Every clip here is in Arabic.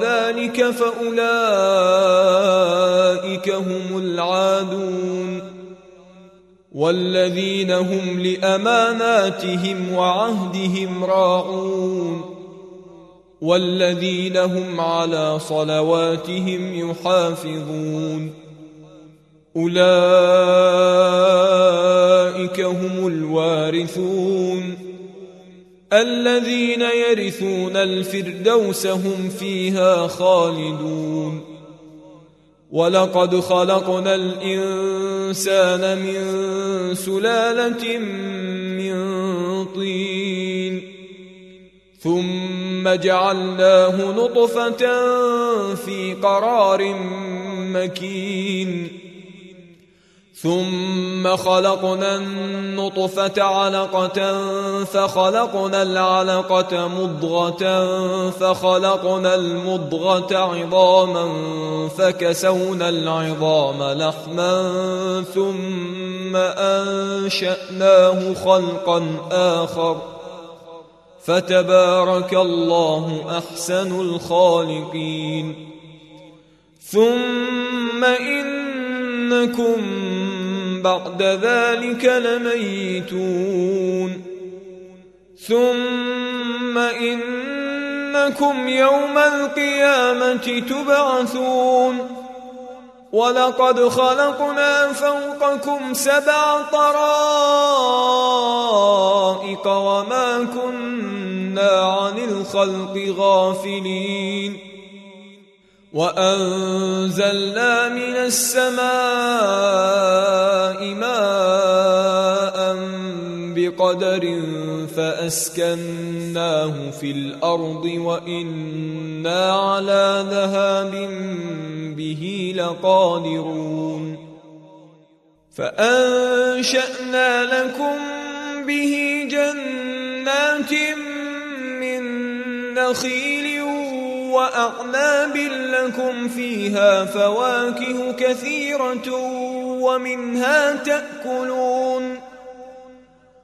ذلك فأولئك هم العادون والذين هم لأماناتهم وعهدهم راعون والذين هم على صلواتهم يحافظون أولئك هم الوارثون الذين يرثون الفردوس هم فيها خالدون. ولقد خلقنا الإنسان من سلالة من طين. ثم جعلناه نطفة في قرار مكين. ثم خلقنا النطفة علقة فخلقنا العلقة مضغة فخلقنا المضغة عظاما فكسونا العظام لحما ثم أنشأناه خلقا آخر فتبارك الله أحسن الخالقين ثم إنكم بعد ذلك لميتون. ثم إنكم يوم القيامة تبعثون. ولقد خلقنا فوقكم سبع طرائق وما كنا عن الخلق غافلين. وأنزلنا من السماء بقدر فأسكناه في الأرض وإنا على ذهاب به لقادرون. فأنشأنا لكم به جنات من نخيل وأعناب لكم فيها فواكه كثيرة ومنها تأكلون.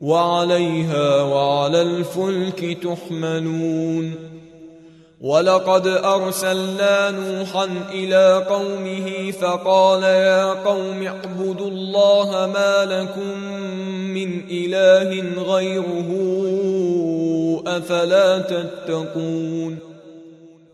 وعليها وعلى الفلك تحملون. ولقد أرسلنا نوحا إلى قومه فقال يا قوم اعبدوا الله ما لكم من إله غيره أفلا تتقون.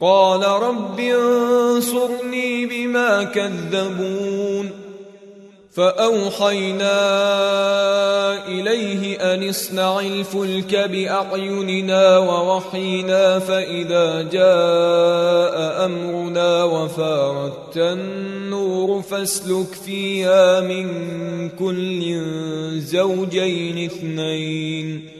قال رب انصرني بما كذبون فأوحينا إليه أن اصنع الفلك بأعيننا ووحينا فإذا جاء أمرنا وفارت النور فاسلك فيها من كل زوجين اثنين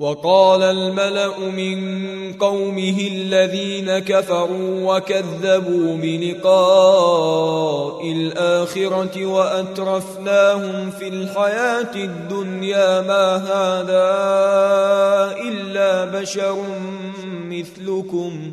وقال الملأ من قومه الذين كفروا وكذبوا بلقاء الآخرة وأترفناهم في الحياة الدنيا ما هذا إلا بشر مثلكم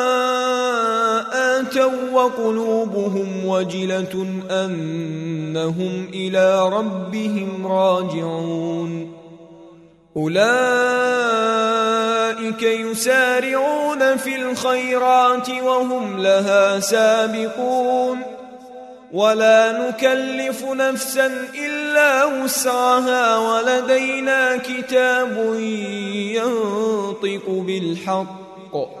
وقلوبهم وجله انهم إلى ربهم راجعون اولئك يسارعون في الخيرات وهم لها سابقون ولا نكلف نفسا الا وسعها ولدينا كتاب ينطق بالحق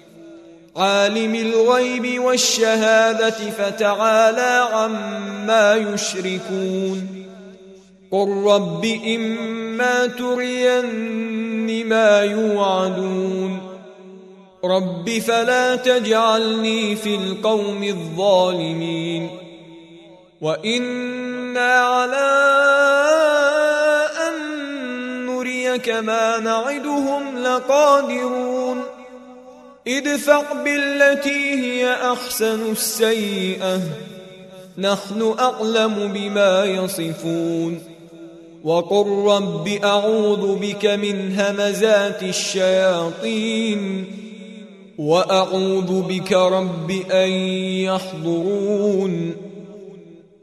عالم الغيب والشهادة فتعالى عما يشركون. قل رب إما ترين ما يوعدون. رب فلا تجعلني في القوم الظالمين. وإنا على أن نريك ما نعدهم لقادرون. ادفع بالتي هي أحسن السيئة. نحن أعلم بما يصفون. وقل رب أعوذ بك من همزات الشياطين. وأعوذ بك رب أن يحضرون.